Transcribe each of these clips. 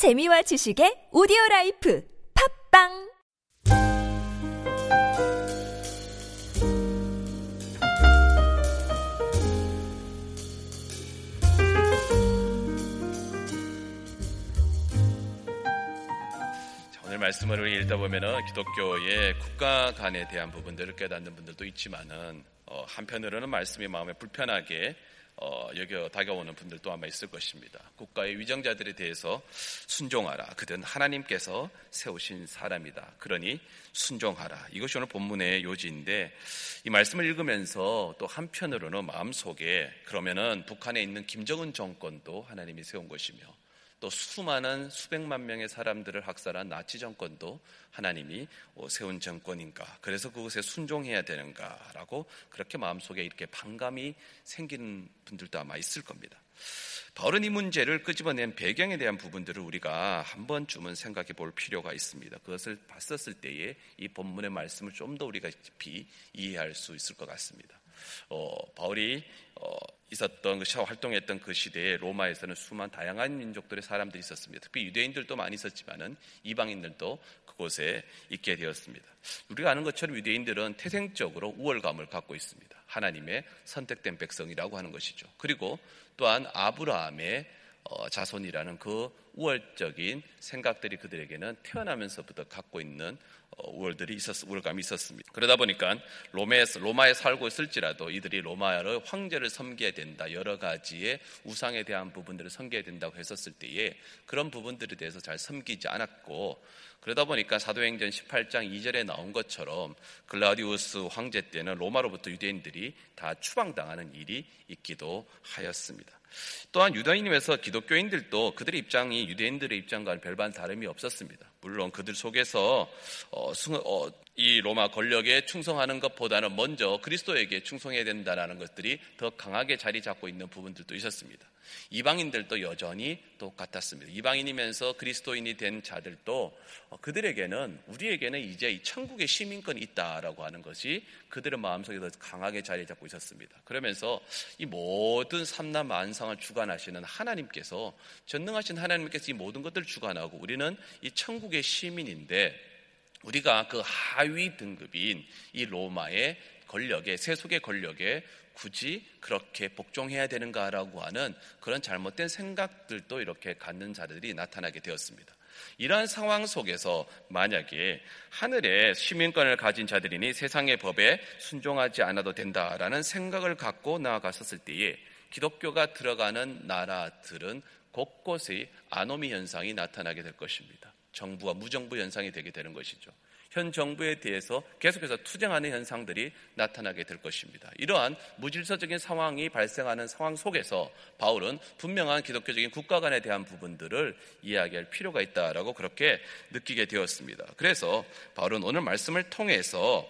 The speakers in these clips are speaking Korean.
재미와 지식의 오디오 라이프 팝빵! 말씀을 읽다 보면은 기독교의 국가 간에 대한 부분들을 깨닫는 분들도 있지만은 어, 한편으로는 말씀이 마음에 불편하게 어, 여겨 다가오는 분들도 아마 있을 것입니다. 국가의 위정자들에 대해서 순종하라. 그들은 하나님께서 세우신 사람이다. 그러니 순종하라. 이것이 오늘 본문의 요지인데 이 말씀을 읽으면서 또 한편으로는 마음속에 그러면은 북한에 있는 김정은 정권도 하나님이 세운 것이며 또 수많은 수백만 명의 사람들을 학살한 나치 정권도 하나님이 어, 세운 정권인가. 그래서 그것에 순종해야 되는가라고 그렇게 마음속에 이렇게 반감이 생기는 분들도 아마 있을 겁니다. 바울은 이 문제를 끄집어낸 배경에 대한 부분들을 우리가 한 번쯤은 생각해 볼 필요가 있습니다. 그것을 봤었을 때에 이 본문의 말씀을 좀 더 우리가 깊이 이해할 수 있을 것 같습니다. 어, 바울이 어, 있었던 그 활동했던 그 시대에 로마에서는 수많은 다양한 민족들의 사람들이 있었습니다. 특히 유대인들도 많이 있었지만은 이방인들도 그곳에 있게 되었습니다. 우리가 아는 것처럼 유대인들은 태생적으로 우월감을 갖고 있습니다. 하나님의 선택된 백성이라고 하는 것이죠. 그리고 또한 아브라함의 어, 자손이라는 그 우월적인 생각들이 그들에게는 태어나면서부터 갖고 있는 어, 우월들이 있었, 우월감이 있었습니다. 그러다 보니까 로마에, 로마에 살고 있을지라도 이들이 로마의 황제를 섬겨야 된다. 여러 가지의 우상에 대한 부분들을 섬겨야 된다고 했었을 때에 그런 부분들에 대해서 잘 섬기지 않았고 그러다 보니까 사도행전 18장 2절에 나온 것처럼 글라디우스 황제 때는 로마로부터 유대인들이 다 추방당하는 일이 있기도 하였습니다. 또한 유대인임에서 기독교인들도 그들의 입장이 유대인들의 입장과는 별반 다름이 없었습니다. 물론 그들 속에서 어, 어, 이 로마 권력에 충성하는 것보다는 먼저 그리스도에게 충성해야 된다는 것들이 더 강하게 자리 잡고 있는 부분들도 있었습니다. 이방인들도 여전히 똑같았습니다. 이방인이면서 그리스도인이 된 자들도 어, 그들에게는 우리에게는 이제 이 천국의 시민권이 있다라고 하는 것이 그들의 마음속에 더 강하게 자리 잡고 있었습니다. 그러면서 이 모든 삼남 만상을 주관하시는 하나님께서 전능하신 하나님께서 이 모든 것들을 주관하고 우리는 이 천국 의 시민인데 우리가 그 하위 등급인 이 로마의 권력에 세속의 권력에 굳이 그렇게 복종해야 되는가라고 하는 그런 잘못된 생각들도 이렇게 갖는 자들이 나타나게 되었습니다. 이러한 상황 속에서 만약에 하늘의 시민권을 가진 자들이니 세상의 법에 순종하지 않아도 된다라는 생각을 갖고 나아갔었을 때에 기독교가 들어가는 나라들은 곳곳에 아노미 현상이 나타나게 될 것입니다. 정부와 무정부 현상이 되게 되는 것이죠. 현 정부에 대해서 계속해서 투쟁하는 현상들이 나타나게 될 것입니다. 이러한 무질서적인 상황이 발생하는 상황 속에서 바울은 분명한 기독교적인 국가 간에 대한 부분들을 이야기할 필요가 있다라고 그렇게 느끼게 되었습니다. 그래서 바울은 오늘 말씀을 통해서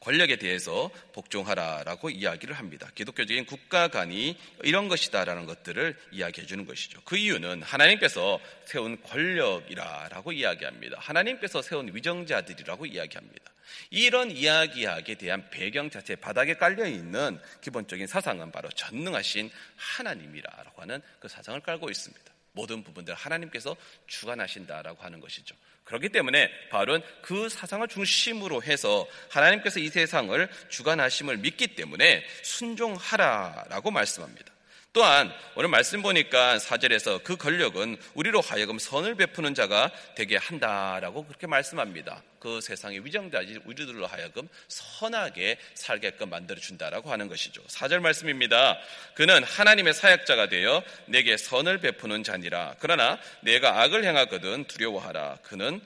권력에 대해서 복종하라라고 이야기를 합니다. 기독교적인 국가 간이 이런 것이다라는 것들을 이야기해 주는 것이죠. 그 이유는 하나님께서 세운 권력이라라고 이야기합니다. 하나님께서 세운 위정자들이라고 이야기합니다. 이런 이야기하기에 대한 배경 자체 바닥에 깔려 있는 기본적인 사상은 바로 전능하신 하나님이라고 하는 그 사상을 깔고 있습니다. 모든 부분들 하나님께서 주관하신다라고 하는 것이죠. 그렇기 때문에 바울은 그 사상을 중심으로 해서 하나님께서 이 세상을 주관하심을 믿기 때문에 순종하라라고 말씀합니다. 또한 오늘 말씀 보니까 사절에서 그 권력은 우리로 하여금 선을 베푸는 자가 되게 한다라고 그렇게 말씀합니다. 그 세상의 위정자지 우리들로 하여금 선하게 살게끔 만들어 준다라고 하는 것이죠. 사절 말씀입니다. 그는 하나님의 사역자가 되어 내게 선을 베푸는 자니라. 그러나 내가 악을 행하거든 두려워하라. 그는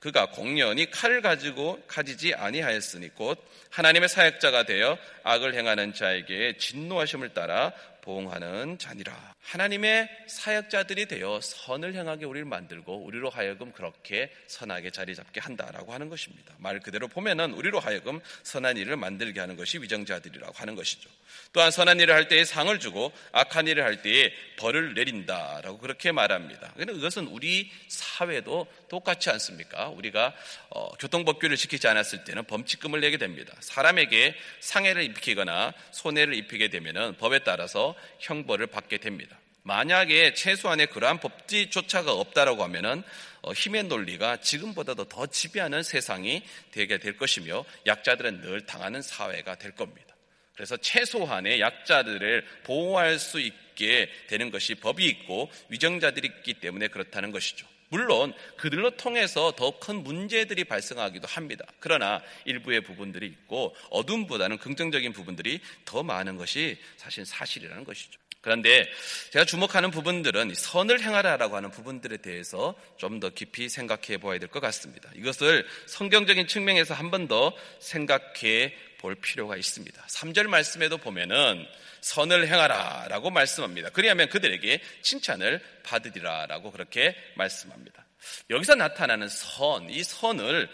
그가 공연히 칼을 가지고 가지지 아니하였으니 곧 하나님의 사역자가 되어 악을 행하는 자에게 진노하심을 따라 보응하는 자니라. 하나님의 사역자들이 되어 선을 행하게 우리를 만들고 우리로 하여금 그렇게 선하게 자리 잡게 한다라고 하는 것입니다. 말 그대로 보면은 우리로 하여금 선한 일을 만들게 하는 것이 위정자들이라고 하는 것이죠. 또한 선한 일을 할 때에 상을 주고 악한 일을 할 때에 벌을 내린다라고 그렇게 말합니다. 그런데 이것은 우리 사회도 똑같지 않습니까? 우리가 어, 교통법규를 지키지 않았을 때는 범칙금을 내게 됩니다. 사람에게 상해를 입히거나 손해를 입히게 되면은 법에 따라서 형벌을 받게 됩니다. 만약에 최소한의 그러한 법지조차가 없다라고 하면은 어, 힘의 논리가 지금보다도 더 지배하는 세상이 되게 될 것이며 약자들은 늘 당하는 사회가 될 겁니다. 그래서 최소한의 약자들을 보호할 수 있게 되는 것이 법이 있고 위정자들이 있기 때문에 그렇다는 것이죠. 물론 그들로 통해서 더 큰 문제들이 발생하기도 합니다. 그러나 일부의 부분들이 있고 어둠보다는 긍정적인 부분들이 더 많은 것이 사실 사실이라는 것이죠. 그런데 제가 주목하는 부분들은 선을 행하라라고 하는 부분들에 대해서 좀 더 깊이 생각해 보아야 될 것 같습니다. 이것을 성경적인 측면에서 한 번 더 생각해 볼 필요가 있습니다. 3절 말씀에도 보면은 선을 행하라 라고 말씀합니다. 그리하면 그들에게 칭찬을 받으리라 라고 그렇게 말씀합니다. 여기서 나타나는 선, 이 선을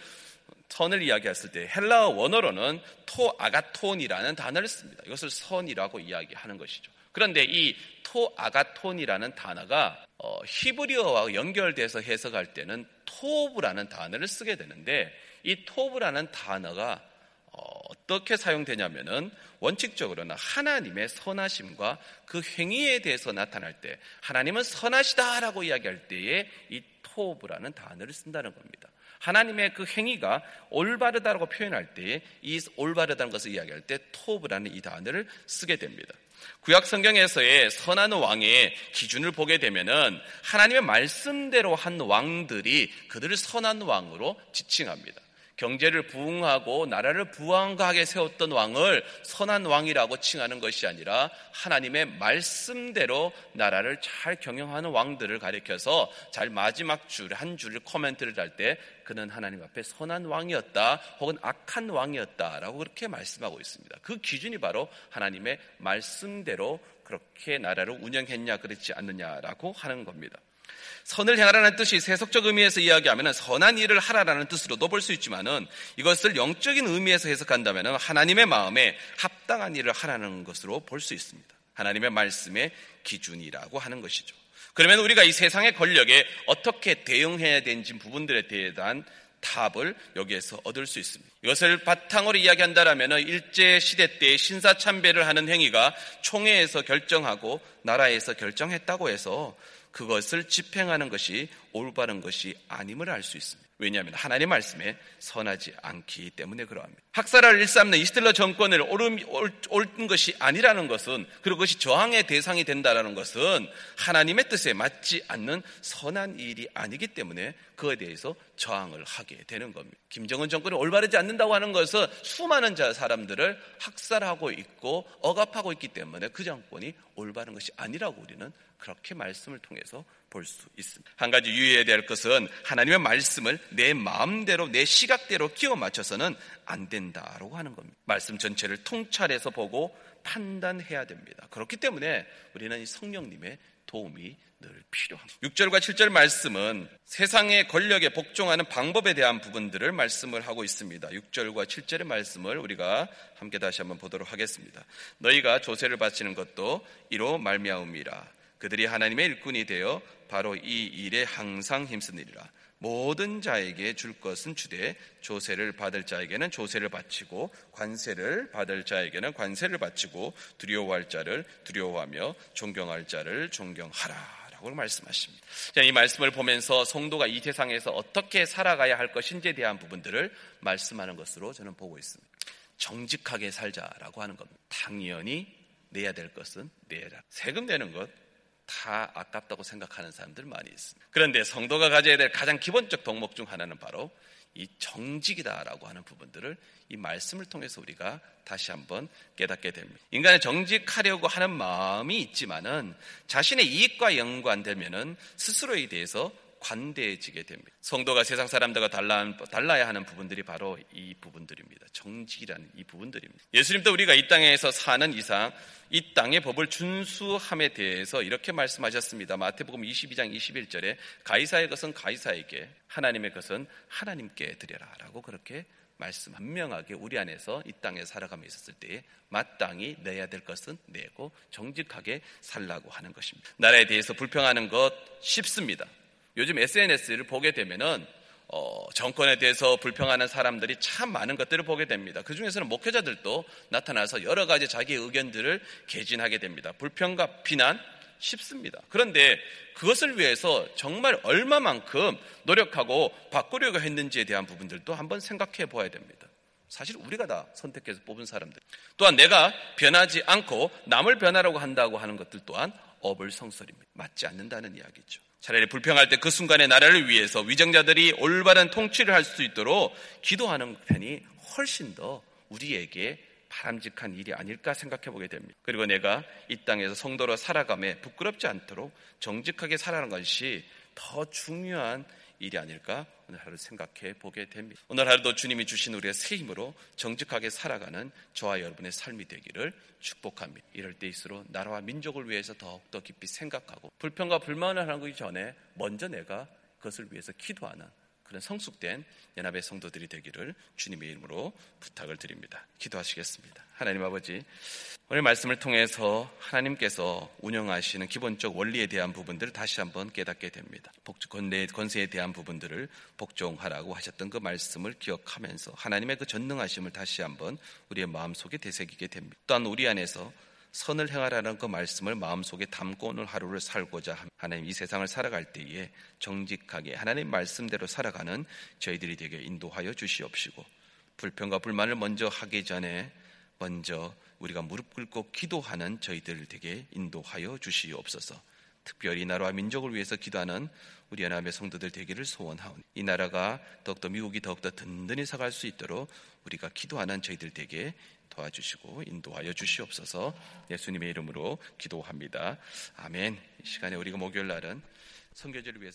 선을 이야기했을 때 헬라어 원어로는 토 아가톤이라는 단어를 씁니다. 이것을 선이라고 이야기하는 것이죠. 그런데 이 토 아가톤이라는 단어가 어, 히브리어와 연결돼서 해석할 때는 토브라는 단어를 쓰게 되는데 이 토브라는 단어가 어떻게 사용되냐면은 원칙적으로는 하나님의 선하심과 그 행위에 대해서 나타날 때 하나님은 선하시다라고 이야기할 때에 이 토브라는 단어를 쓴다는 겁니다. 하나님의 그 행위가 올바르다라고 표현할 때에 이 올바르다는 것을 이야기할 때 토브라는 이 단어를 쓰게 됩니다. 구약 성경에서의 선한 왕의 기준을 보게 되면은 하나님의 말씀대로 한 왕들이 그들을 선한 왕으로 지칭합니다. 경제를 부흥하고 나라를 부강하게 세웠던 왕을 선한 왕이라고 칭하는 것이 아니라 하나님의 말씀대로 나라를 잘 경영하는 왕들을 가리켜서 잘 마지막 줄 한 줄을 코멘트를 할 때 그는 하나님 앞에 선한 왕이었다 혹은 악한 왕이었다라고 그렇게 말씀하고 있습니다. 그 기준이 바로 하나님의 말씀대로 그렇게 나라를 운영했냐 그렇지 않느냐라고 하는 겁니다. 선을 행하라는 뜻이 세속적 의미에서 이야기하면 선한 일을 하라라는 뜻으로도 볼 수 있지만은 이것을 영적인 의미에서 해석한다면 하나님의 마음에 합당한 일을 하라는 것으로 볼 수 있습니다. 하나님의 말씀의 기준이라고 하는 것이죠. 그러면 우리가 이 세상의 권력에 어떻게 대응해야 되는지 부분들에 대한 답을 여기에서 얻을 수 있습니다. 이것을 바탕으로 이야기한다면 일제 시대 때 신사 참배를 하는 행위가 총회에서 결정하고 나라에서 결정했다고 해서 그것을 집행하는 것이 올바른 것이 아님을 알 수 있습니다. 왜냐하면 하나님 말씀에 선하지 않기 때문에 그러합니다. 학살을 일삼는 이스텔러 정권을 옳은, 것이 아니라는 것은 그리고 그것이 저항의 대상이 된다는 것은 하나님의 뜻에 맞지 않는 선한 일이 아니기 때문에 그에 대해서 저항을 하게 되는 겁니다. 김정은 정권이 올바르지 않는다고 하는 것은 수많은 자 사람들을 학살하고 있고 억압하고 있기 때문에 그 정권이 올바른 것이 아니라고 우리는 그렇게 말씀을 통해서 볼 수 있습니다. 한 가지 유의해야 될 것은 하나님의 말씀을 내 마음대로 내 시각대로 끼워 맞춰서는 안 된다라고 하는 겁니다. 말씀 전체를 통찰해서 보고 판단해야 됩니다. 그렇기 때문에 우리는 이 성령님의 도움이 늘 필요합니다. 6절과 7절 말씀은 세상의 권력에 복종하는 방법에 대한 부분들을 말씀을 하고 있습니다. 6절과 7절의 말씀을 우리가 함께 다시 한번 보도록 하겠습니다. 너희가 조세를 바치는 것도 이로 말미암음이라. 그들이 하나님의 일꾼이 되어 바로 이 일에 항상 힘쓰느리라. 모든 자에게 줄 것은 주되 조세를 받을 자에게는 조세를 바치고 관세를 받을 자에게는 관세를 바치고 두려워할 자를 두려워하며 존경할 자를 존경하라. 라고 말씀하십니다. 이 말씀을 보면서 성도가 이 세상에서 어떻게 살아가야 할 것인지에 대한 부분들을 말씀하는 것으로 저는 보고 있습니다. 정직하게 살자라고 하는 겁니다. 당연히 내야 될 것은 내라. 세금 내는 것, 다 아깝다고 생각하는 사람들 많이 있습니다. 그런데 성도가 가져야 될 가장 기본적 덕목 중 하나는 바로 이 정직이다라고 하는 부분들을 이 말씀을 통해서 우리가 다시 한번 깨닫게 됩니다. 인간은 정직하려고 하는 마음이 있지만은 자신의 이익과 연관되면은 스스로에 대해서 관대해지게 됩니다. 성도가 세상 사람들과 달라, 달라 야 하는 부분들이 바로 이 부분들입니다. 정직이라는 이 부분들입니다. 예수님도 우리가 이 땅에서 사는 이상 이 땅의 법을 준수함에 대해서 이렇게 말씀하셨습니다. 마태복음 22장 21절에 가이사의 것은 가이사에게 하나님의 것은 하나님께 드려라 라고 그렇게 말씀 분명하게 우리 안에서 이 땅에 살아가며 있었을 때에 마땅히 내야 될 것은 내고 정직하게 살라고 하는 것입니다. 나라에 대해서 불평하는 것 쉽습니다. 요즘 SNS를 보게 되면은 어, 정권에 대해서 불평하는 사람들이 참 많은 것들을 보게 됩니다. 그 중에서는 목회자들도 나타나서 여러 가지 자기의 의견들을 개진하게 됩니다. 불평과 비난, 쉽습니다. 그런데 그것을 위해서 정말 얼마만큼 노력하고 바꾸려고 했는지에 대한 부분들도 한번 생각해 보아야 됩니다. 사실 우리가 다 선택해서 뽑은 사람들. 또한 내가 변하지 않고 남을 변하라고 한다고 하는 것들 또한 어불성설입니다. 맞지 않는다는 이야기죠. 차라리 불평할 때 그 순간의 나라를 위해서 위정자들이 올바른 통치를 할 수 있도록 기도하는 편이 훨씬 더 우리에게 바람직한 일이 아닐까 생각해 보게 됩니다. 그리고 내가 이 땅에서 성도로 살아감에 부끄럽지 않도록 정직하게 살아가는 것이 더 중요한 일이 아닐까 오늘 하루 생각해 보게 됩니다. 오늘 하루도 주님이 주신 우리의 새 힘으로 정직하게 살아가는 저와 여러분의 삶이 되기를 축복합니다. 이럴 때일수록 나라와 민족을 위해서 더욱더 깊이 생각하고 불평과 불만을 하기 전에 먼저 내가 그것을 위해서 기도하는 그런 성숙된 연합의 성도들이 되기를 주님의 이름으로 부탁을 드립니다. 기도하시겠습니다. 하나님 아버지, 오늘 말씀을 통해서 하나님께서 운영하시는 기본적 원리에 대한 부분들을 다시 한번 깨닫게 됩니다. 복주 권세에 대한 부분들을 복종하라고 하셨던 그 말씀을 기억하면서 하나님의 그 전능하심을 다시 한번 우리의 마음속에 되새기게 됩니다. 또한 우리 안에서 선을 행하라는 그 말씀을 마음속에 담고 오늘 하루를 살고자 하나님 이 세상을 살아갈 때에 정직하게 하나님 말씀대로 살아가는 저희들이 되게 인도하여 주시옵시고 불평과 불만을 먼저 하기 전에 먼저 우리가 무릎 꿇고 기도하는 저희들 되게 인도하여 주시옵소서. 특별히 나라와 민족을 위해서 기도하는 우리 연합의 성도들 되기를 소원하오니 이 나라가 더욱더 미국이 더욱더 든든히 사갈 수 있도록 우리가 기도하는 저희들 되게 도와주시고 인도하여 주시옵소서 예수님의 이름으로 기도합니다. 아멘. 이 시간에 우리가 목요일 날은 성교제를 위해서